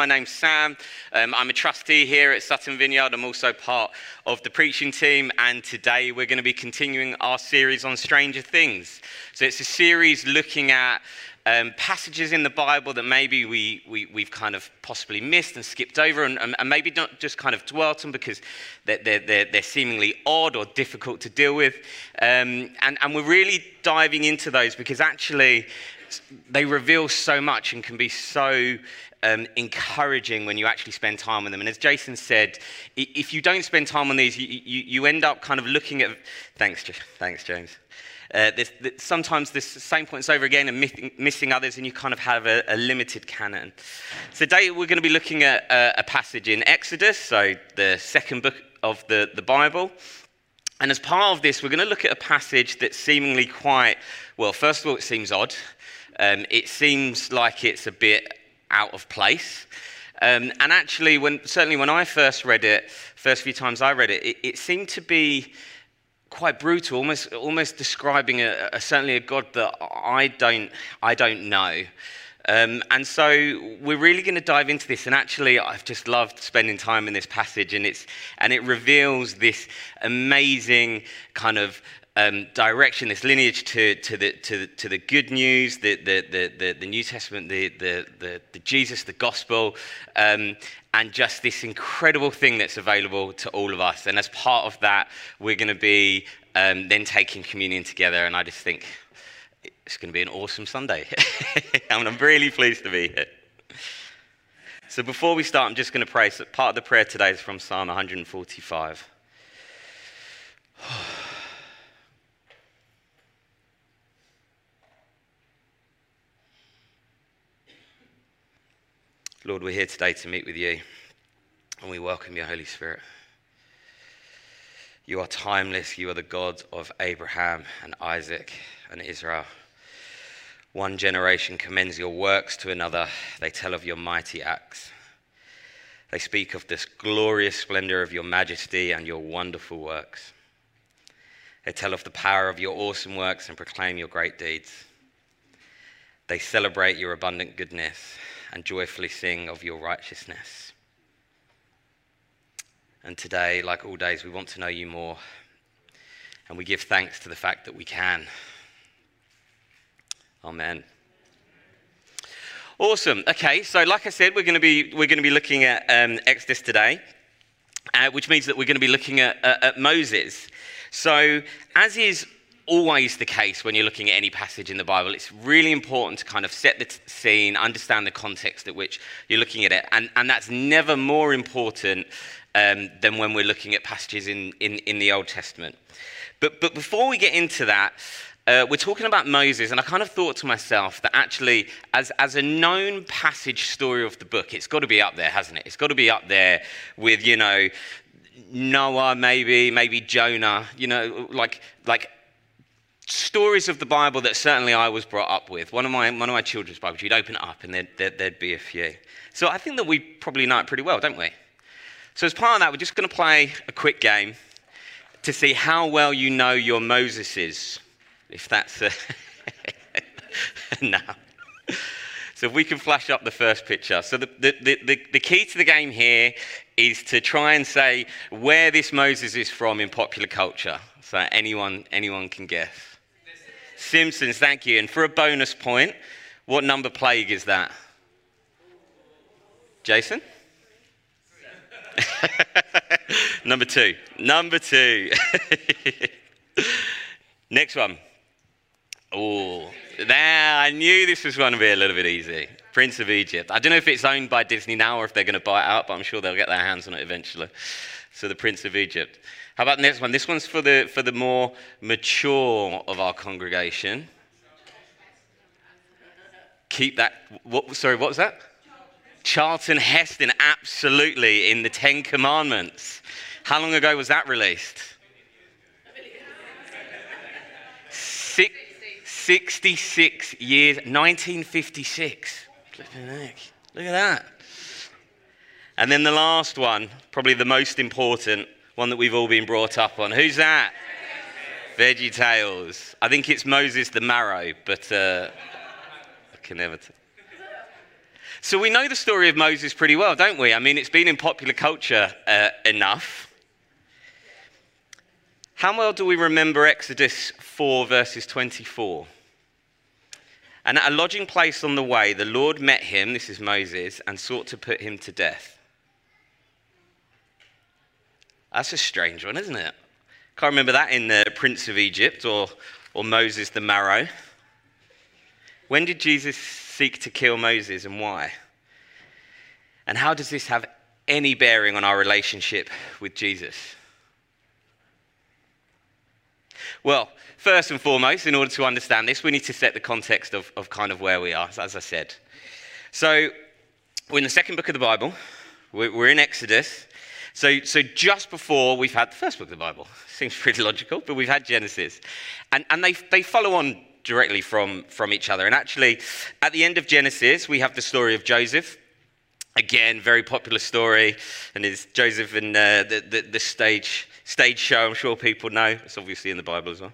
My name's Sam. Um, I'm a trustee here at Sutton Vineyard. I'm also part of the preaching team, and today we're going to be continuing our series on Stranger Things. So it's a series looking at um, passages in the Bible that maybe we, we, we've kind of possibly missed and skipped over, and, and maybe not just kind of dwelt on because they're, they're, they're seemingly odd or difficult to deal with. Um, and, and we're really diving into those because actually they reveal so much and can be so um, encouraging when you actually spend time with them. And as Jason said, if you don't spend time on these, you, you, you end up kind of looking at. Thanks, thanks, James. Uh, this, this, sometimes the same points over again and missing, others, and you kind of have a, a limited canon. Today we're going to be looking at a, a, passage in Exodus, so the second book of the, the Bible. And as part of this, we're going to look at a passage that's seemingly quite, well, first of all, it seems odd. Um, it seems like it's a bit out of place. Um, and actually, when, certainly when I first read it, first few times I read it, it, it seemed to be quite brutal, almost, almost describing a, a, certainly a God that I don't, I don't know. Um, and so we're really going to dive into this. And actually, I've just loved spending time in this passage, and, it's, and it reveals this amazing kind of um, direction, this lineage to, to, the, to, the, to the good news, the, the, the, the, New Testament, the, the, the, the Jesus, the gospel, um, and just this incredible thing that's available to all of us. And as part of that, we're going to be um, then taking communion together. And I just think it's going to be an awesome Sunday. and I'm really pleased to be here. So before we start, I'm just going to pray. So part of the prayer today is from Psalm 145. Lord, we're here today to meet with you, and we welcome your Holy Spirit. You are timeless. You are the God of Abraham and Isaac and Israel. One generation commends your works to another, they tell of your mighty acts. They speak of this glorious splendor of your majesty and your wonderful works. They tell of the power of your awesome works and proclaim your great deeds. They celebrate your abundant goodness and joyfully sing of your righteousness. And today, like all days, we want to know you more. And we give thanks to the fact that we can. Amen. Awesome. Okay, so like I said, we're going to be, we're going to be looking at um, Exodus today, uh, which means that we're going to be looking at, uh, at Moses. So, as is always the case when you're looking at any passage in the Bible. It's really important to kind of set the t- scene, understand the context at which you're looking at it. And, and that's never more important um, than when we're looking at passages in, in, in the Old Testament. But, but before we get into that, uh, we're talking about Moses, and I kind of thought to myself that actually, as, as a known passage story of the book, it's got to be up there, hasn't it? It's got to be up there with, you know, Noah, maybe, maybe Jonah, you know, like, like stories of the Bible that certainly I was brought up with. One of my, one of my children's Bibles, you'd open it up and there'd, there'd, there'd be a few. So I think that we probably know it pretty well, don't we? So as part of that, we're just going to play a quick game to see how well you know your Moseses, if that's a no. So if we can flash up the first picture. So the, the, the, the, key to the game here is to try and say where this Moses is from in popular culture. So anyone, anyone can guess. Simpsons, thank you. And for a bonus point, what number plague is that? Jason? number two. Number two. Next one. Oh, there, I knew this was going to be a little bit easy. Prince of Egypt. I don't know if it's owned by Disney now or if they're going to buy it out, but I'm sure they'll get their hands on it eventually. So, the Prince of Egypt. How about the next one? This one's for the, for the more mature of our congregation. Keep that. What, sorry, what was that? Charlton Heston, absolutely, in the Ten Commandments. How long ago was that released? 66 years, 1956. Look at that. And then the last one, probably the most important, one that we've all been brought up on. Who's that? Veggie Tales. I think it's Moses the Marrow, but uh, I can never tell. So we know the story of Moses pretty well, don't we? I mean, it's been in popular culture uh, enough. How well do we remember Exodus 4, verses 24? And at a lodging place on the way, the Lord met him, this is Moses, and sought to put him to death. That's a strange one, isn't it? Can't remember that in the Prince of Egypt or, or Moses the Marrow. When did Jesus seek to kill Moses and why? And how does this have any bearing on our relationship with Jesus? Well, first and foremost, in order to understand this, we need to set the context of, of kind of where we are, as I said. So, we're in the second book of the Bible, we're in Exodus. So, so just before we've had the first book of the Bible, seems pretty logical, but we've had Genesis. And, and they, they follow on directly from, from each other. And actually, at the end of Genesis, we have the story of Joseph. Again, very popular story, and it's Joseph and uh, the, the, the stage stage show, I'm sure people know. It's obviously in the Bible as well.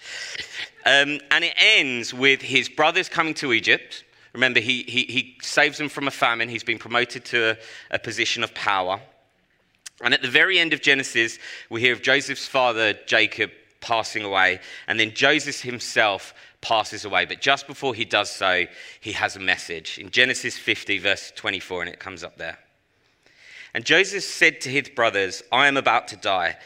um, and it ends with his brothers coming to Egypt. Remember, he, he, he saves them from a famine. He's been promoted to a, a position of power. And at the very end of Genesis, we hear of Joseph's father, Jacob, passing away. And then Joseph himself passes away. But just before he does so, he has a message in Genesis 50, verse 24, and it comes up there. And Joseph said to his brothers, I am about to die,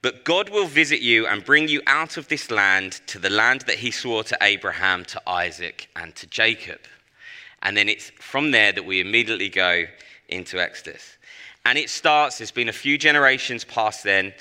but God will visit you and bring you out of this land to the land that he swore to Abraham, to Isaac, and to Jacob. And then it's from there that we immediately go into Exodus. And it starts, there's been a few generations past then,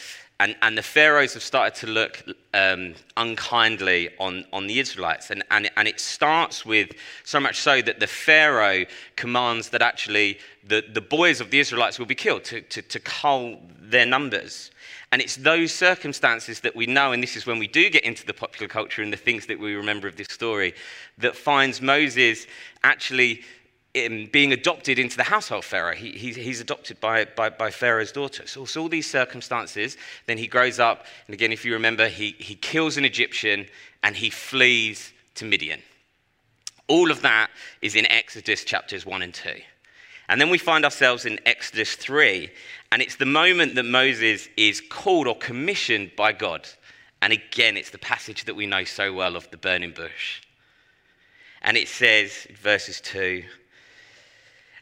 and, and the Pharaohs have started to look um, unkindly on, on the Israelites. And, and, and it starts with so much so that the Pharaoh commands that actually the, the boys of the Israelites will be killed to, to, to cull their numbers. And it's those circumstances that we know, and this is when we do get into the popular culture and the things that we remember of this story, that finds Moses actually being adopted into the household Pharaoh. He, he's, he's, adopted by, by, by, Pharaoh's daughter. So, so, all these circumstances, then he grows up, and again, if you remember, he, he kills an Egyptian and he flees to Midian. All of that is in Exodus chapters 1 and 2. And then we find ourselves in Exodus 3, and it's the moment that Moses is called or commissioned by God. And again, it's the passage that we know so well of the burning bush. And it says, verses 2,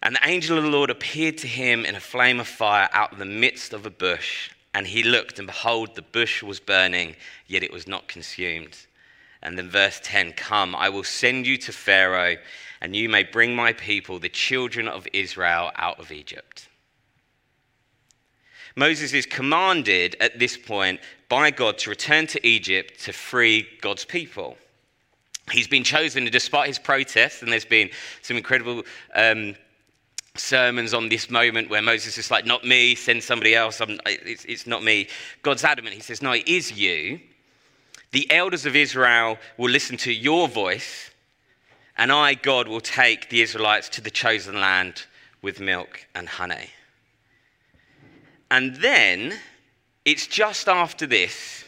and the angel of the Lord appeared to him in a flame of fire out of the midst of a bush. And he looked, and behold, the bush was burning, yet it was not consumed. And then verse 10 Come, I will send you to Pharaoh, and you may bring my people, the children of Israel, out of Egypt. Moses is commanded at this point by God to return to Egypt to free God's people. He's been chosen, and despite his protests, and there's been some incredible um, sermons on this moment where Moses is like, not me, send somebody else, it's, it's not me. God's adamant. He says, no, it is you. The elders of Israel will listen to your voice, and I, God, will take the Israelites to the chosen land with milk and honey. And then it's just after this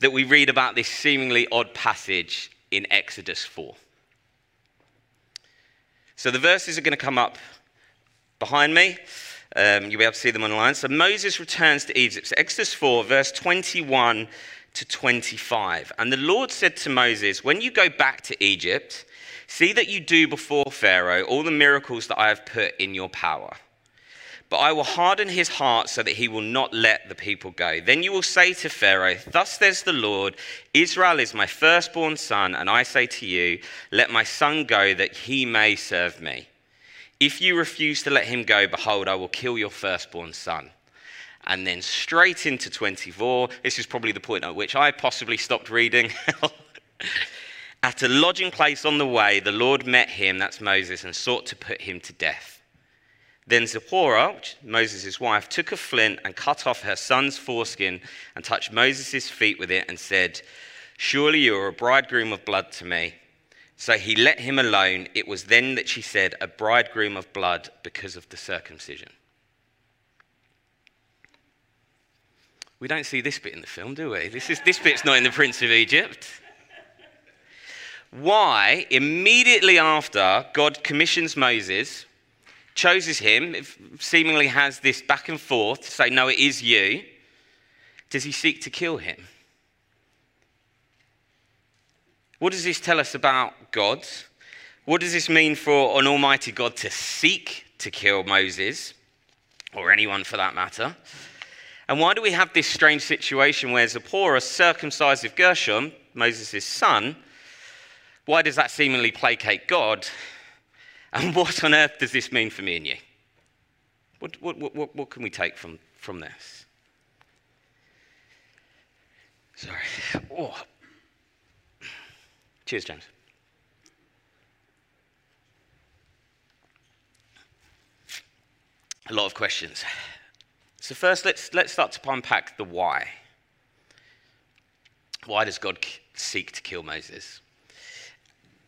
that we read about this seemingly odd passage in Exodus 4. So the verses are going to come up behind me. Um, you'll be able to see them online. So Moses returns to Egypt. So Exodus 4, verse 21 to 25. And the Lord said to Moses, When you go back to Egypt, see that you do before Pharaoh all the miracles that I have put in your power but I will harden his heart so that he will not let the people go. Then you will say to Pharaoh, Thus says the Lord, Israel is my firstborn son, and I say to you, Let my son go that he may serve me. If you refuse to let him go, behold, I will kill your firstborn son. And then straight into 24. This is probably the point at which I possibly stopped reading. At a lodging place on the way, the Lord met him, that's Moses, and sought to put him to death. Then Zipporah, Moses' wife, took a flint and cut off her son's foreskin and touched Moses' feet with it and said, Surely you are a bridegroom of blood to me. So he let him alone. It was then that she said, A bridegroom of blood because of the circumcision. We don't see this bit in the film, do we? This, is, this bit's not in The Prince of Egypt. why, immediately after God commissions Moses, chooses him, seemingly has this back and forth to say, No, it is you, does he seek to kill him? What does this tell us about God? What does this mean for an almighty God to seek to kill Moses, or anyone for that matter? And why do we have this strange situation where Zipporah, circumcised of Gershom, Moses' son, why does that seemingly placate God? And what on earth does this mean for me and you? What, what, what, what can we take from, from this? Sorry. Oh, Cheers, James. A lot of questions. So, first, let's, let's start to unpack the why. Why does God seek to kill Moses?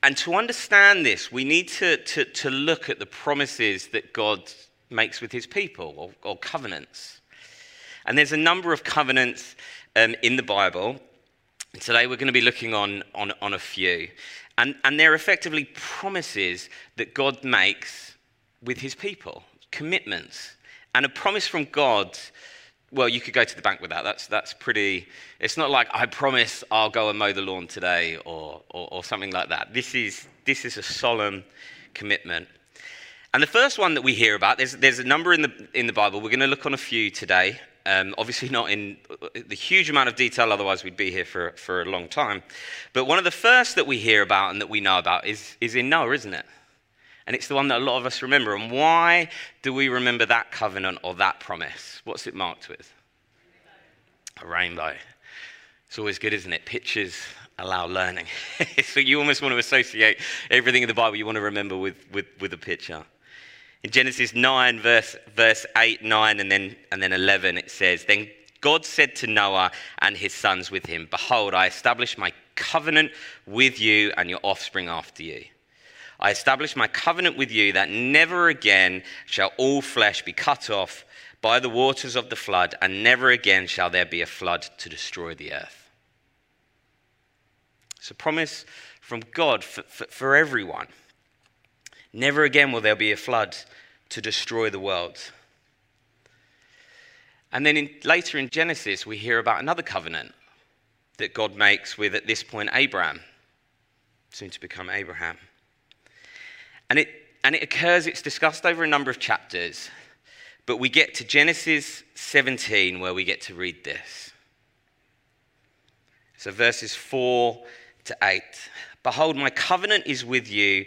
And to understand this, we need to, to, to look at the promises that God makes with his people, or, or covenants. And there's a number of covenants um, in the Bible, Today we're going to be looking on, on, on a few. And, and they're effectively promises that God makes with his people, commitments. And a promise from God, well, you could go to the bank with that. That's, that's pretty, it's not like, I promise I'll go and mow the lawn today or, or, or something like that. This is, this is a solemn commitment. And the first one that we hear about, there's, there's a number in the, in the Bible. We're going to look on a few today. Um, obviously, not in the huge amount of detail, otherwise, we'd be here for, for a long time. But one of the first that we hear about and that we know about is, is in Noah, isn't it? And it's the one that a lot of us remember. And why do we remember that covenant or that promise? What's it marked with? A rainbow. It's always good, isn't it? Pictures allow learning. so you almost want to associate everything in the Bible you want to remember with, with, with a picture. In Genesis 9, verse, verse 8, 9, and then, and then 11, it says, Then God said to Noah and his sons with him, Behold, I establish my covenant with you and your offspring after you. I establish my covenant with you that never again shall all flesh be cut off by the waters of the flood, and never again shall there be a flood to destroy the earth. It's a promise from God for, for, for everyone. Never again will there be a flood to destroy the world. And then in, later in Genesis, we hear about another covenant that God makes with, at this point, Abram, soon to become Abraham. And it, and it occurs, it's discussed over a number of chapters, but we get to Genesis 17 where we get to read this. So verses 4 to 8. Behold, my covenant is with you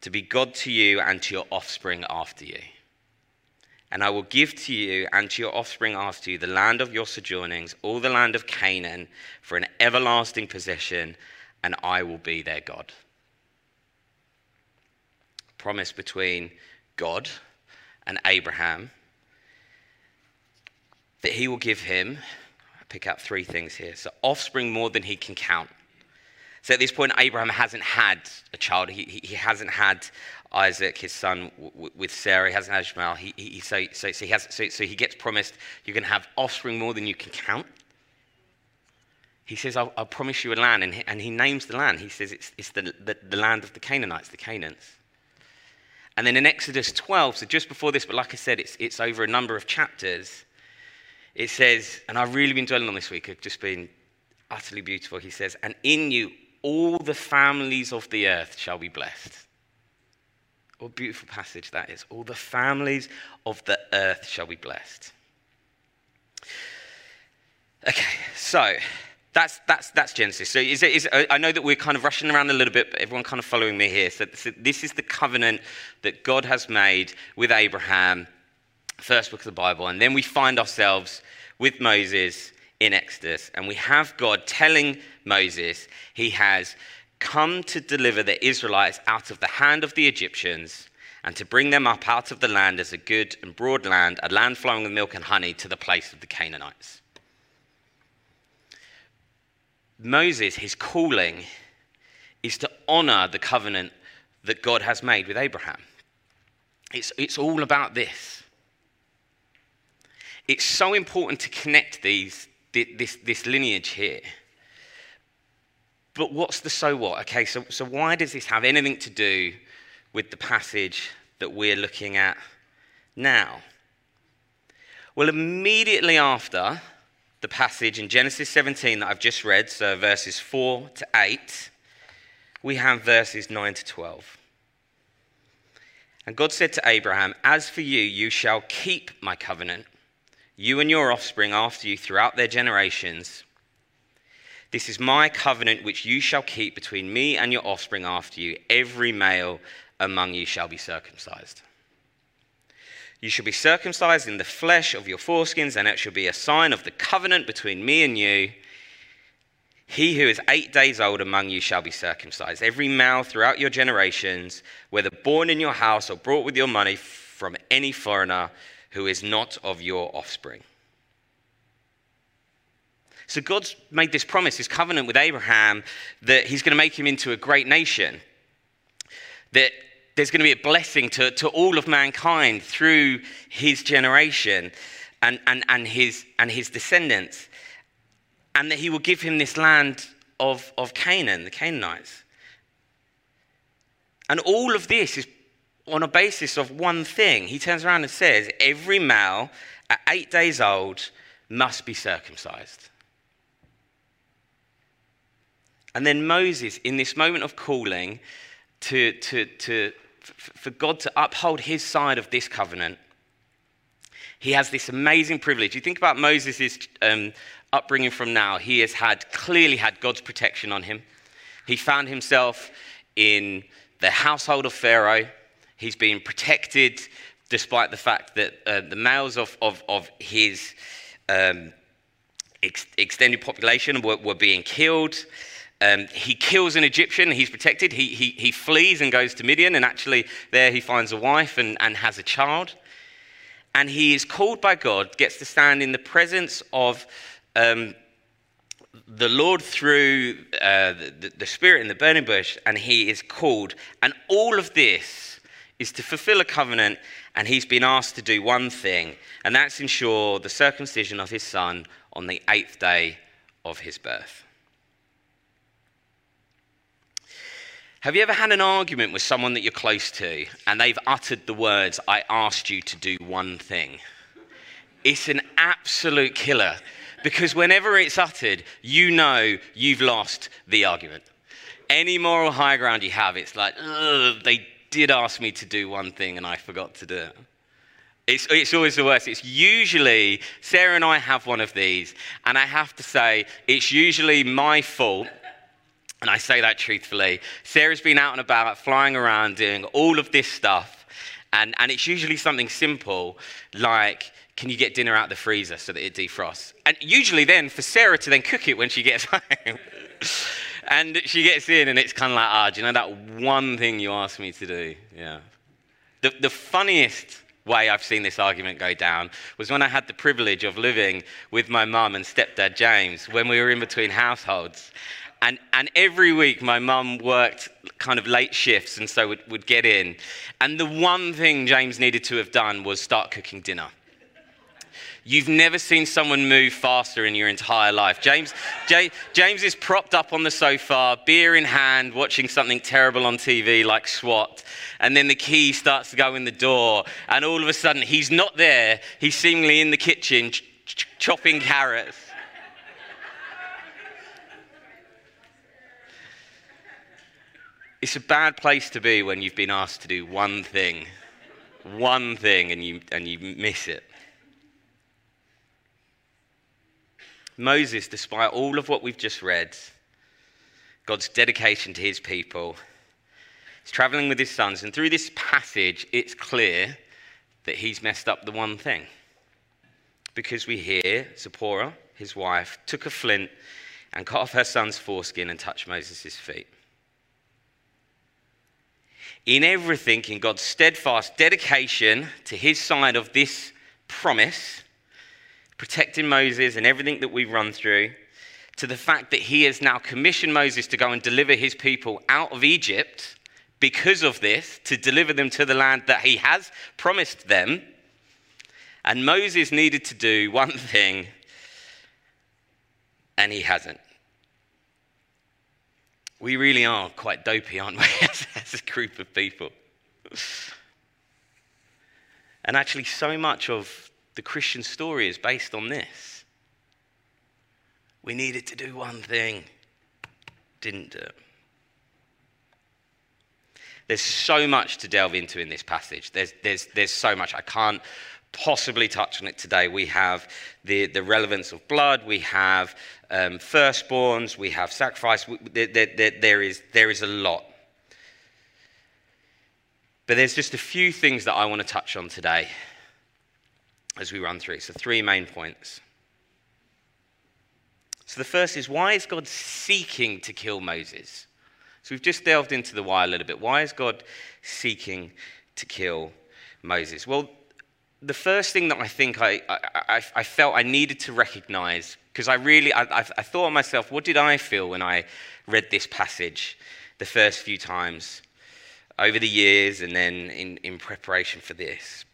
to be God to you and to your offspring after you. And I will give to you and to your offspring after you the land of your sojournings, all the land of Canaan, for an everlasting possession, and I will be their God. Promise between God and Abraham that he will give him, I pick out three things here. So, offspring more than he can count. So at this point, Abraham hasn't had a child. He, he, he hasn't had Isaac, his son, w- with Sarah. He hasn't had Ishmael. He, he, so, so, so, he has, so, so he gets promised you're going to have offspring more than you can count. He says, I'll, I'll promise you a land. And he, and he names the land. He says it's, it's the, the, the land of the Canaanites, the Canaans. And then in Exodus 12, so just before this, but like I said, it's, it's over a number of chapters, it says, and I've really been dwelling on this week, I've just been utterly beautiful. He says, and in you all the families of the earth shall be blessed. What a beautiful passage that is. All the families of the earth shall be blessed. Okay, so that's, that's, that's Genesis. So is it, is, I know that we're kind of rushing around a little bit, but everyone kind of following me here. So this is the covenant that God has made with Abraham, first book of the Bible. And then we find ourselves with Moses in Exodus, and we have God telling Moses he has come to deliver the Israelites out of the hand of the Egyptians and to bring them up out of the land as a good and broad land, a land flowing with milk and honey, to the place of the Canaanites. Moses, his calling is to honor the covenant that God has made with Abraham. It's, it's all about this. It's so important to connect these, this, this lineage here. But what's the so what? Okay, so, so why does this have anything to do with the passage that we're looking at now? Well, immediately after the passage in Genesis 17 that I've just read, so verses 4 to 8, we have verses 9 to 12. And God said to Abraham, As for you, you shall keep my covenant, you and your offspring after you throughout their generations. This is my covenant which you shall keep between me and your offspring after you. Every male among you shall be circumcised. You shall be circumcised in the flesh of your foreskins, and it shall be a sign of the covenant between me and you. He who is eight days old among you shall be circumcised. Every male throughout your generations, whether born in your house or brought with your money from any foreigner who is not of your offspring. So God's made this promise, this covenant with Abraham, that he's going to make him into a great nation. That there's going to be a blessing to, to all of mankind through his generation and, and, and, his, and his descendants. And that he will give him this land of, of Canaan, the Canaanites. And all of this is on a basis of one thing. He turns around and says, Every male at eight days old must be circumcised. And then Moses, in this moment of calling, to, to, to, for God to uphold his side of this covenant, he has this amazing privilege. You think about Moses' um, upbringing from now, he has had clearly had God's protection on him. He found himself in the household of Pharaoh. He's been protected despite the fact that uh, the males of, of, of his um, ex- extended population were, were being killed. Um, he kills an Egyptian, he's protected. He, he, he flees and goes to Midian, and actually, there he finds a wife and, and has a child. And he is called by God, gets to stand in the presence of um, the Lord through uh, the, the Spirit in the burning bush, and he is called. And all of this is to fulfill a covenant, and he's been asked to do one thing, and that's ensure the circumcision of his son on the eighth day of his birth. Have you ever had an argument with someone that you're close to and they've uttered the words, I asked you to do one thing? It's an absolute killer because whenever it's uttered, you know you've lost the argument. Any moral high ground you have, it's like, they did ask me to do one thing and I forgot to do it. It's, it's always the worst. It's usually, Sarah and I have one of these, and I have to say, it's usually my fault and I say that truthfully. Sarah's been out and about, flying around, doing all of this stuff. And, and it's usually something simple like, can you get dinner out of the freezer so that it defrosts? And usually then for Sarah to then cook it when she gets home. And she gets in and it's kind of like, ah, oh, do you know that one thing you asked me to do? Yeah. The, the funniest way I've seen this argument go down was when I had the privilege of living with my mum and stepdad James when we were in between households. And, and every week, my mum worked kind of late shifts and so would, would get in. And the one thing James needed to have done was start cooking dinner. You've never seen someone move faster in your entire life. James, J, James is propped up on the sofa, beer in hand, watching something terrible on TV like SWAT. And then the key starts to go in the door. And all of a sudden, he's not there. He's seemingly in the kitchen ch- ch- chopping carrots. It's a bad place to be when you've been asked to do one thing, one thing, and you, and you miss it. Moses, despite all of what we've just read, God's dedication to his people, he's traveling with his sons, and through this passage, it's clear that he's messed up the one thing. Because we hear Zipporah, his wife, took a flint and cut off her son's foreskin and touched Moses' feet. in everything, in God's steadfast dedication to his side of this promise, protecting Moses and everything that we've run through, to the fact that he has now commissioned Moses to go and deliver his people out of Egypt because of this, to deliver them to the land that he has promised them. And Moses needed to do one thing, and he hasn't. We really are quite dopey, aren't we, as, a group of people? And actually, so much of the Christian story is based on this. We needed to do one thing, didn't do it. There's so much to delve into in this passage. There's, there's, there's so much. I can't possibly touch on it today. We have the, the relevance of blood, we have um, firstborns, we have sacrifice. There, there, there, is, there is a lot. But there's just a few things that I want to touch on today as we run through. So, three main points. So, the first is why is God seeking to kill Moses? So, we've just delved into the why a little bit. Why is God seeking to kill Moses? Well, the first thing that I think I, I, I felt I needed to recognize, because I really, I, I, thought to myself, what did I feel when I read this passage the first few times over the years and then in, in preparation for this?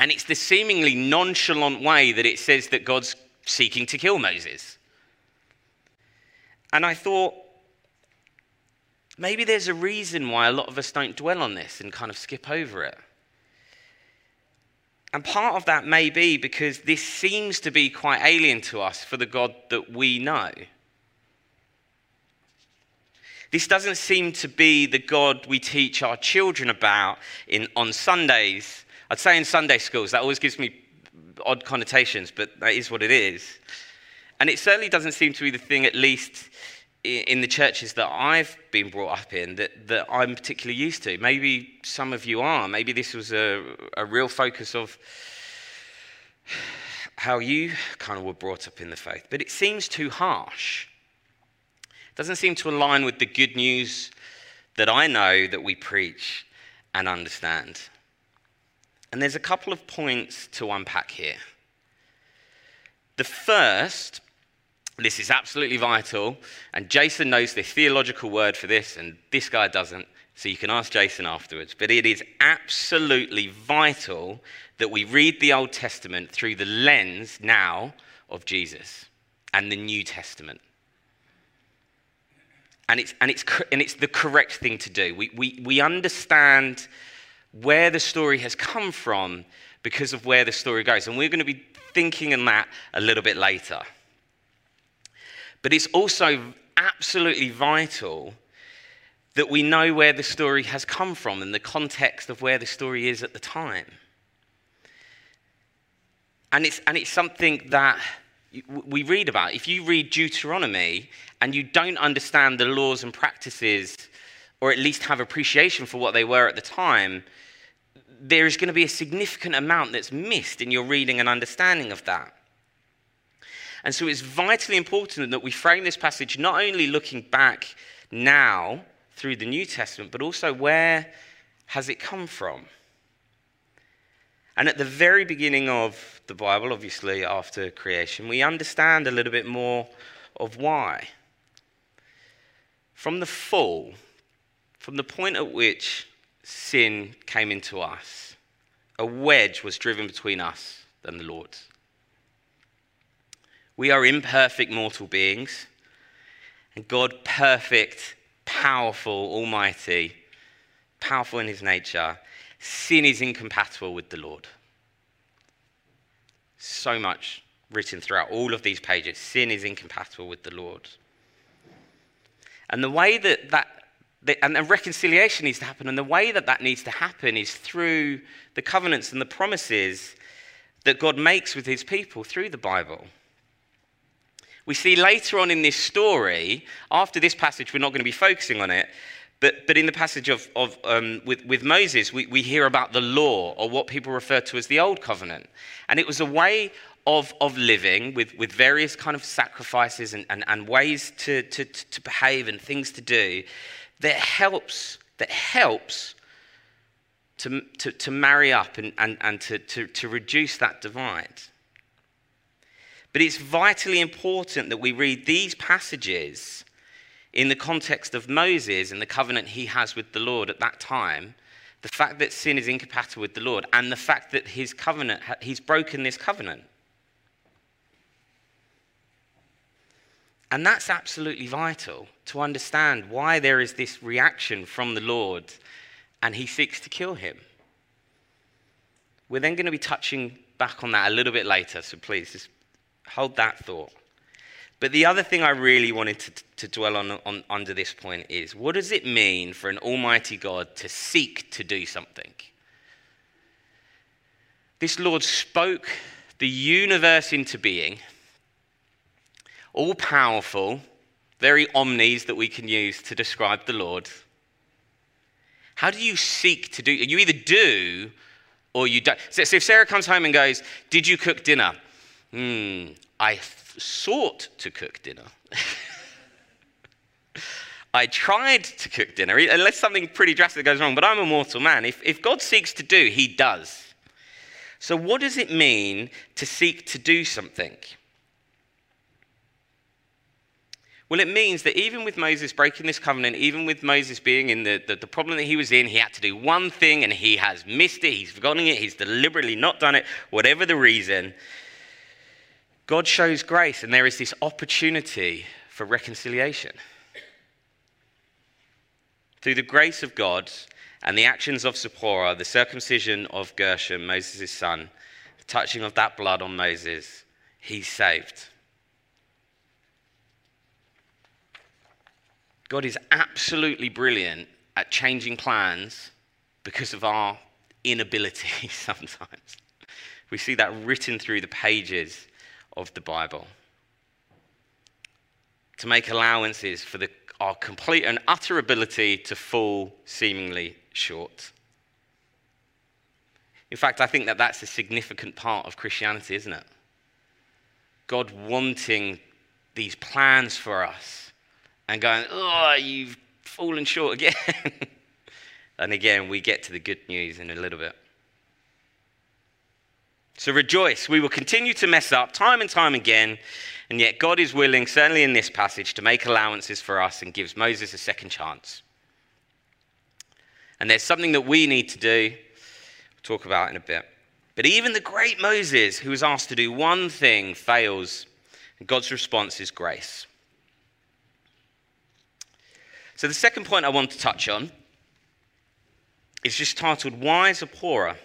And it's the seemingly nonchalant way that it says that God's seeking to kill Moses. And I thought, maybe there's a reason why a lot of us don't dwell on this and kind of skip over it. And part of that may be because this seems to be quite alien to us for the God that we know. This doesn't seem to be the God we teach our children about in, on Sundays. I'd say in Sunday schools, that always gives me odd connotations, but that is what it is. And it certainly doesn't seem to be the thing, at least in the churches that I've been brought up in that, that I'm particularly used to. Maybe some of you are. Maybe this was a, a real focus of how you kind of were brought up in the faith. But it seems too harsh. It doesn't seem to align with the good news that I know that we preach and understand. And there's a couple of points to unpack here. The first this is absolutely vital. And Jason knows the theological word for this, and this guy doesn't. So you can ask Jason afterwards. But it is absolutely vital that we read the Old Testament through the lens now of Jesus and the New Testament. And it's, and it's, and it's the correct thing to do. We, we, we understand where the story has come from because of where the story goes. And we're going to be thinking on that a little bit later. But it's also absolutely vital that we know where the story has come from and the context of where the story is at the time. And it's, and it's something that we read about. If you read Deuteronomy and you don't understand the laws and practices, or at least have appreciation for what they were at the time, there is going to be a significant amount that's missed in your reading and understanding of that. And so it's vitally important that we frame this passage not only looking back now through the New Testament, but also where has it come from? And at the very beginning of the Bible, obviously after creation, we understand a little bit more of why. From the fall, from the point at which sin came into us, a wedge was driven between us and the Lord. We are imperfect mortal beings, and God, perfect, powerful, almighty, powerful in his nature, sin is incompatible with the Lord. So much written throughout all of these pages sin is incompatible with the Lord. And the way that that and the reconciliation needs to happen, and the way that that needs to happen is through the covenants and the promises that God makes with his people through the Bible. We see later on in this story, after this passage, we're not going to be focusing on it, but, but in the passage of, of, um, with, with Moses, we, we hear about the law, or what people refer to as the Old Covenant. And it was a way of, of living with, with various kind of sacrifices and, and, and ways to, to, to behave and things to do that helps that helps to, to, to marry up and, and, and to, to, to reduce that divide. But it's vitally important that we read these passages in the context of Moses and the covenant he has with the Lord at that time, the fact that sin is incompatible with the Lord, and the fact that his covenant, he's broken this covenant. And that's absolutely vital to understand why there is this reaction from the Lord and he seeks to kill him. We're then going to be touching back on that a little bit later, so please just hold that thought. But the other thing I really wanted to, to dwell on, on under this point is what does it mean for an almighty God to seek to do something? This Lord spoke the universe into being, all powerful, very omnis that we can use to describe the Lord. How do you seek to do? You either do or you don't. So, if Sarah comes home and goes, Did you cook dinner? Hmm, I sought to cook dinner. I tried to cook dinner, unless something pretty drastic goes wrong, but I'm a mortal man. If, if God seeks to do, he does. So, what does it mean to seek to do something? Well, it means that even with Moses breaking this covenant, even with Moses being in the, the, the, problem that he was in, he had to do one thing and he has missed it, he's forgotten it, he's deliberately not done it, whatever the reason. God shows grace, and there is this opportunity for reconciliation. Through the grace of God and the actions of Zipporah, the circumcision of Gershom, Moses' son, the touching of that blood on Moses, he's saved. God is absolutely brilliant at changing plans because of our inability sometimes. We see that written through the pages of the Bible. To make allowances for the, our complete and utter ability to fall seemingly short. In fact, I think that that's a significant part of Christianity, isn't it? God wanting these plans for us and going, oh, you've fallen short again. and again, we get to the good news in a little bit. So rejoice. We will continue to mess up time and time again, and yet God is willing, certainly in this passage, to make allowances for us and gives Moses a second chance. And there's something that we need to do, we'll talk about in a bit. But even the great Moses, who was asked to do one thing, fails, and God's response is grace. So the second point I want to touch on is just titled, Why Zipporah?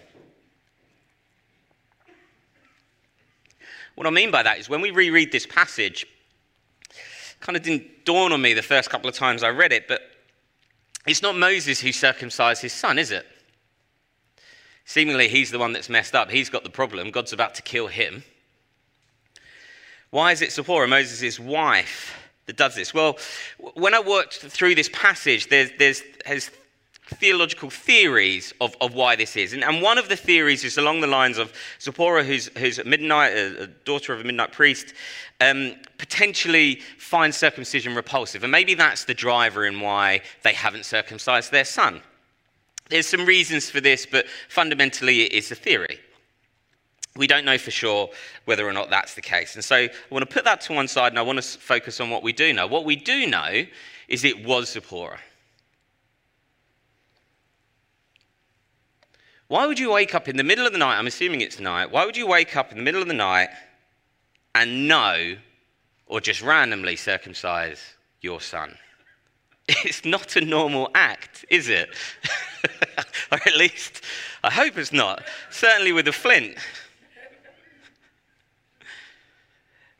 What I mean by that is when we reread this passage, it kind of didn't dawn on me the first couple of times I read it, but it's not Moses who circumcised his son, is it? Seemingly, he's the one that's messed up. He's got the problem. God's about to kill him. Why is it Zipporah, Moses' wife, that does this? Well, when I worked through this passage, there's, there's, there's theological theories of, of why this is. And, and, one of the theories is along the lines of Zipporah, who's, who's a, Midianite, a, daughter of a Midianite priest, um, potentially finds circumcision repulsive. And maybe that's the driver in why they haven't circumcised their son. There's some reasons for this, but fundamentally it is a theory. We don't know for sure whether or not that's the case. And so I want to put that to one side and I want to focus on what we do know. What we do know is it was Zipporah. Why would you wake up in the middle of the night? I'm assuming it's night. Why would you wake up in the middle of the night and know or just randomly circumcise your son? It's not a normal act, is it? or at least, I hope it's not. Certainly with a flint.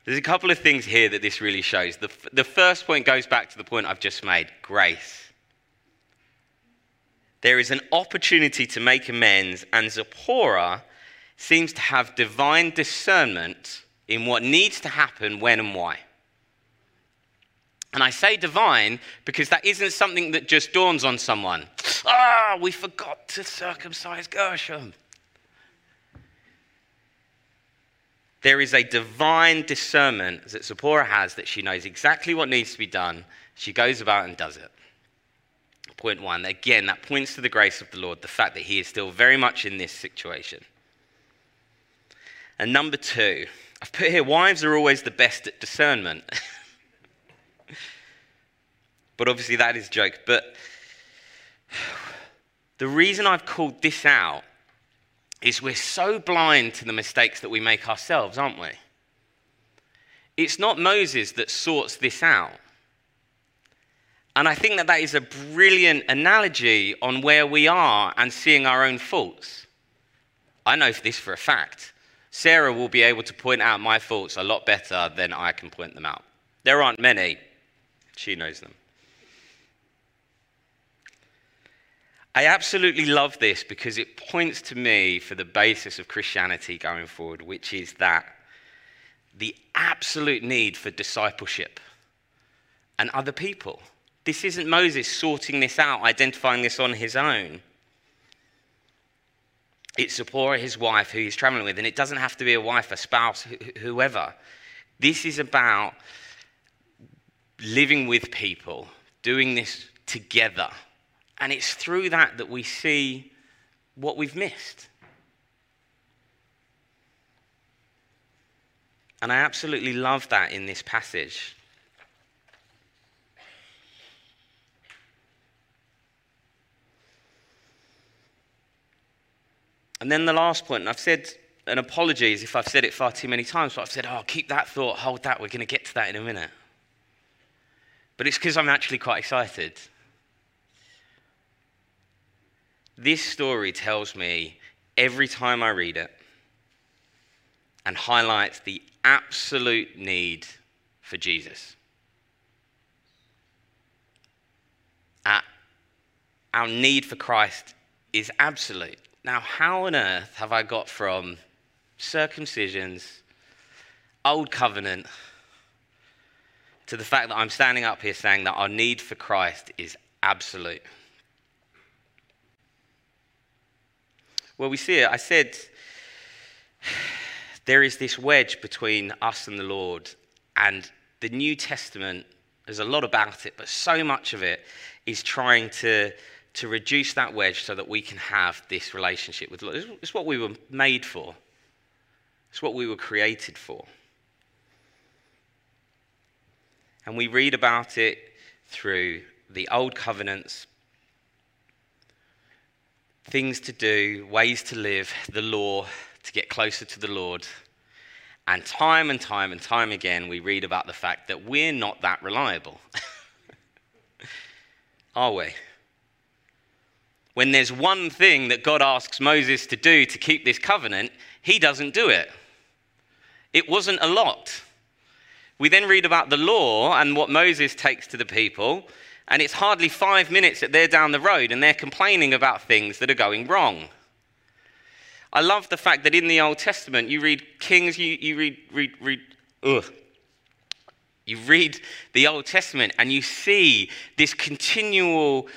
There's a couple of things here that this really shows. The, the first point goes back to the point I've just made grace. There is an opportunity to make amends, and Zipporah seems to have divine discernment in what needs to happen, when, and why. And I say divine because that isn't something that just dawns on someone. Ah, we forgot to circumcise Gershom. There is a divine discernment that Zipporah has that she knows exactly what needs to be done. She goes about and does it. Point one. Again, that points to the grace of the Lord, the fact that He is still very much in this situation. And number two, I've put here wives are always the best at discernment. but obviously, that is a joke. But the reason I've called this out is we're so blind to the mistakes that we make ourselves, aren't we? It's not Moses that sorts this out. And I think that that is a brilliant analogy on where we are and seeing our own faults. I know this for a fact. Sarah will be able to point out my faults a lot better than I can point them out. There aren't many, she knows them. I absolutely love this because it points to me for the basis of Christianity going forward, which is that the absolute need for discipleship and other people. This isn't Moses sorting this out, identifying this on his own. It's Zipporah, his wife, who he's traveling with. And it doesn't have to be a wife, a spouse, whoever. This is about living with people, doing this together. And it's through that that we see what we've missed. And I absolutely love that in this passage. And then the last point, and I've said, and apologies if I've said it far too many times, but I've said, oh, keep that thought, hold that, we're going to get to that in a minute. But it's because I'm actually quite excited. This story tells me every time I read it and highlights the absolute need for Jesus. Our need for Christ is absolute. Now, how on earth have I got from circumcisions, old covenant, to the fact that I'm standing up here saying that our need for Christ is absolute? Well, we see it. I said there is this wedge between us and the Lord, and the New Testament, there's a lot about it, but so much of it is trying to to reduce that wedge so that we can have this relationship with the Lord. It's what we were made for, it's what we were created for. And we read about it through the old covenants, things to do, ways to live, the law to get closer to the Lord. And time and time and time again, we read about the fact that we're not that reliable. Are we? when there's one thing that God asks Moses to do to keep this covenant, he doesn't do it. It wasn't a lot. We then read about the law and what Moses takes to the people, and it's hardly five minutes that they're down the road and they're complaining about things that are going wrong. I love the fact that in the Old Testament, you read Kings, you, you read, read, read, ugh. You read the Old Testament and you see this continual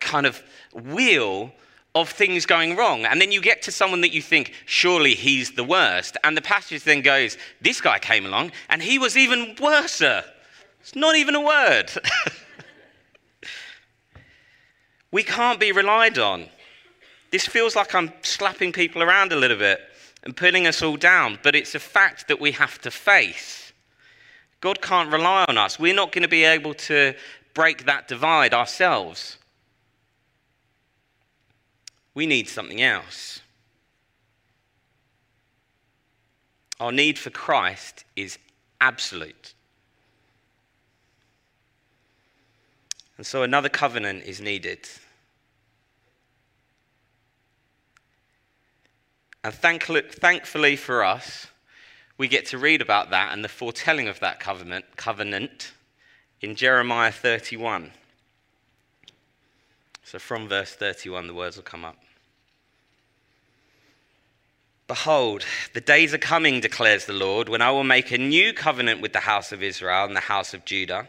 kind of wheel of things going wrong. And then you get to someone that you think, surely he's the worst. And the passage then goes, this guy came along and he was even worse. It's not even a word. we can't be relied on. This feels like I'm slapping people around a little bit and putting us all down, but it's a fact that we have to face. God can't rely on us. We're not going to be able to break that divide ourselves. We need something else. Our need for Christ is absolute. And so another covenant is needed. And thankfully for us, we get to read about that and the foretelling of that covenant, covenant in Jeremiah 31. So from verse 31, the words will come up. Behold, the days are coming, declares the Lord, when I will make a new covenant with the house of Israel and the house of Judah.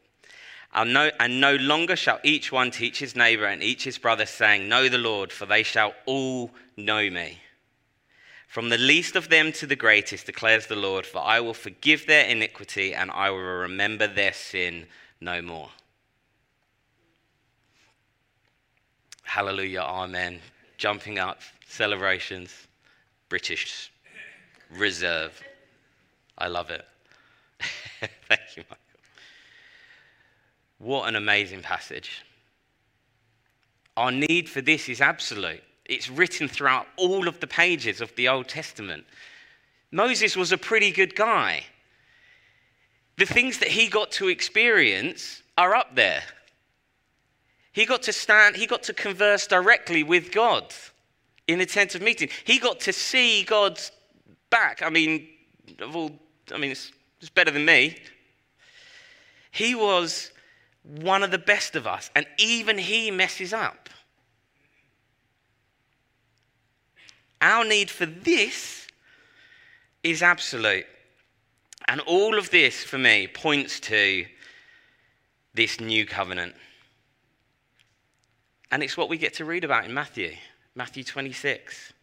No, and no longer shall each one teach his neighbor and each his brother, saying, Know the Lord, for they shall all know me. From the least of them to the greatest, declares the Lord, for I will forgive their iniquity and I will remember their sin no more. Hallelujah, Amen. Jumping up, celebrations, British Reserve. I love it. What an amazing passage. Our need for this is absolute. It's written throughout all of the pages of the Old Testament. Moses was a pretty good guy. The things that he got to experience are up there. He got to stand, he got to converse directly with God in a tent of meeting. He got to see God's back. I mean, of all, I mean, it's, it's better than me. He was one of the best of us, and even he messes up. Our need for this is absolute. And all of this, for me, points to this new covenant. And it's what we get to read about in Matthew, Matthew 26.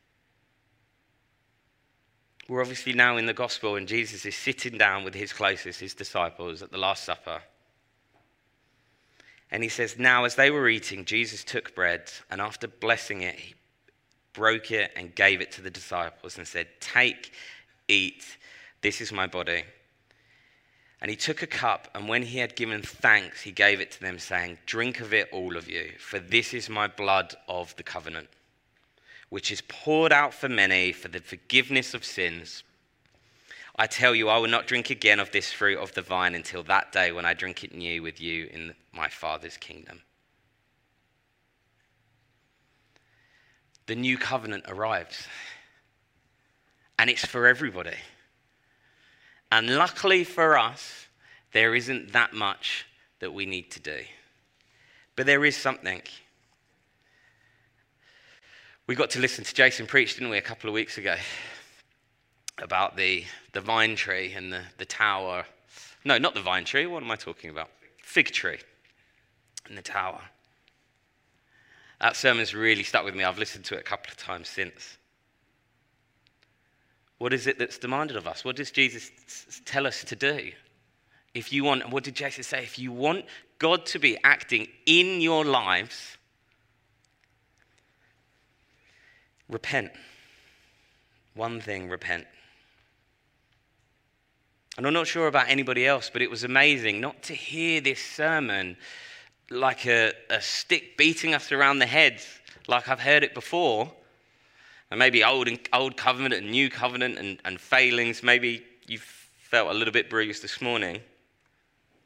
We're obviously now in the gospel, and Jesus is sitting down with his closest, his disciples, at the Last Supper. And he says, Now, as they were eating, Jesus took bread, and after blessing it, he broke it, and gave it to the disciples and said, Take, eat, this is my body. And he took a cup, and when he had given thanks, he gave it to them, saying, Drink of it, all of you, for this is my blood of the covenant, which is poured out for many for the forgiveness of sins. I tell you, I will not drink again of this fruit of the vine until that day when I drink it new with you in my Father's kingdom. the new covenant arrives. And it's for everybody. And luckily for us, there isn't that much that we need to do. But there is something. We got to listen to Jason preach, didn't we, a couple of weeks ago, about the, the vine tree and the, the tower. No, not the vine tree. What am I talking about? Fig tree and the tower. That sermon's really stuck with me. I've listened to it a couple of times since. What is it that's demanded of us? What does Jesus tell us to do? If you want, what did Jesus say? If you want God to be acting in your lives, repent. One thing, repent. And I'm not sure about anybody else, but it was amazing not to hear this sermon like a, a stick beating us around the head, like I've heard it before. And maybe old, and, old covenant and new covenant and, and failings. Maybe you felt a little bit bruised this morning.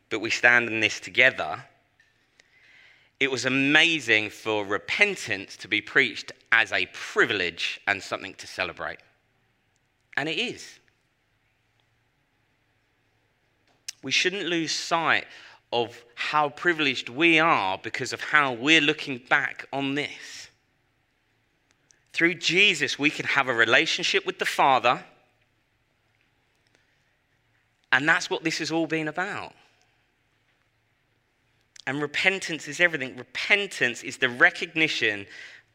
But we stand in this together. It was amazing for repentance to be preached as a privilege and something to celebrate. And it is. We shouldn't lose sight of how privileged we are because of how we're looking back on this. Through Jesus, we can have a relationship with the Father, and that's what this has all been about. And repentance is everything. Repentance is the recognition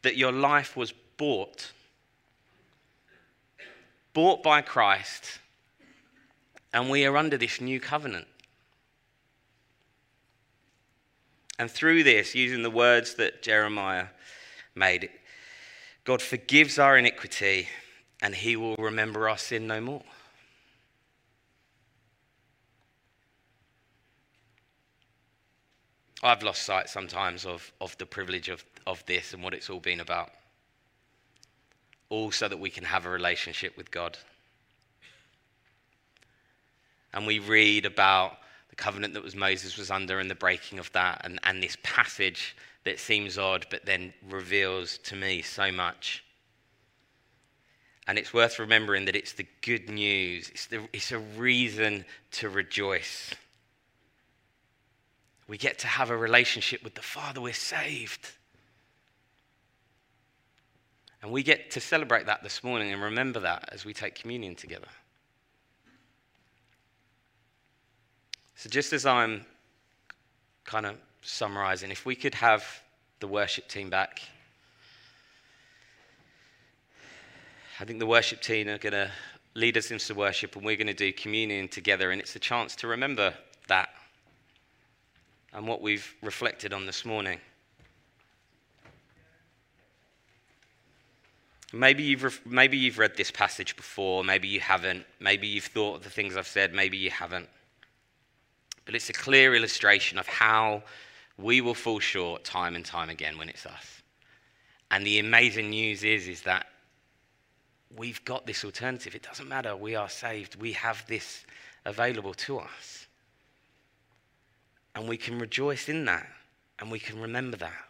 that your life was bought. Bought by Christ, and we are under this new covenant. And through this, using the words that Jeremiah made, God forgives our iniquity and he will remember our sin no more. I've lost sight sometimes of, of the privilege of, of this and what it's all been about. All so that we can have a relationship with God. And we read about the covenant that was Moses was under and the breaking of that, and, and this passage that seems odd but then reveals to me so much. And it's worth remembering that it's the good news, it's, the, it's a reason to rejoice. We get to have a relationship with the Father. We're saved. And we get to celebrate that this morning and remember that as we take communion together. So, just as I'm kind of summarizing, if we could have the worship team back, I think the worship team are going to lead us into worship and we're going to do communion together. And it's a chance to remember that and what we've reflected on this morning. Maybe you've, maybe you've read this passage before, maybe you haven't, maybe you've thought of the things I've said, maybe you haven't. But it's a clear illustration of how we will fall short time and time again when it's us. And the amazing news is, is that we've got this alternative. It doesn't matter, we are saved, we have this available to us. And we can rejoice in that, and we can remember that.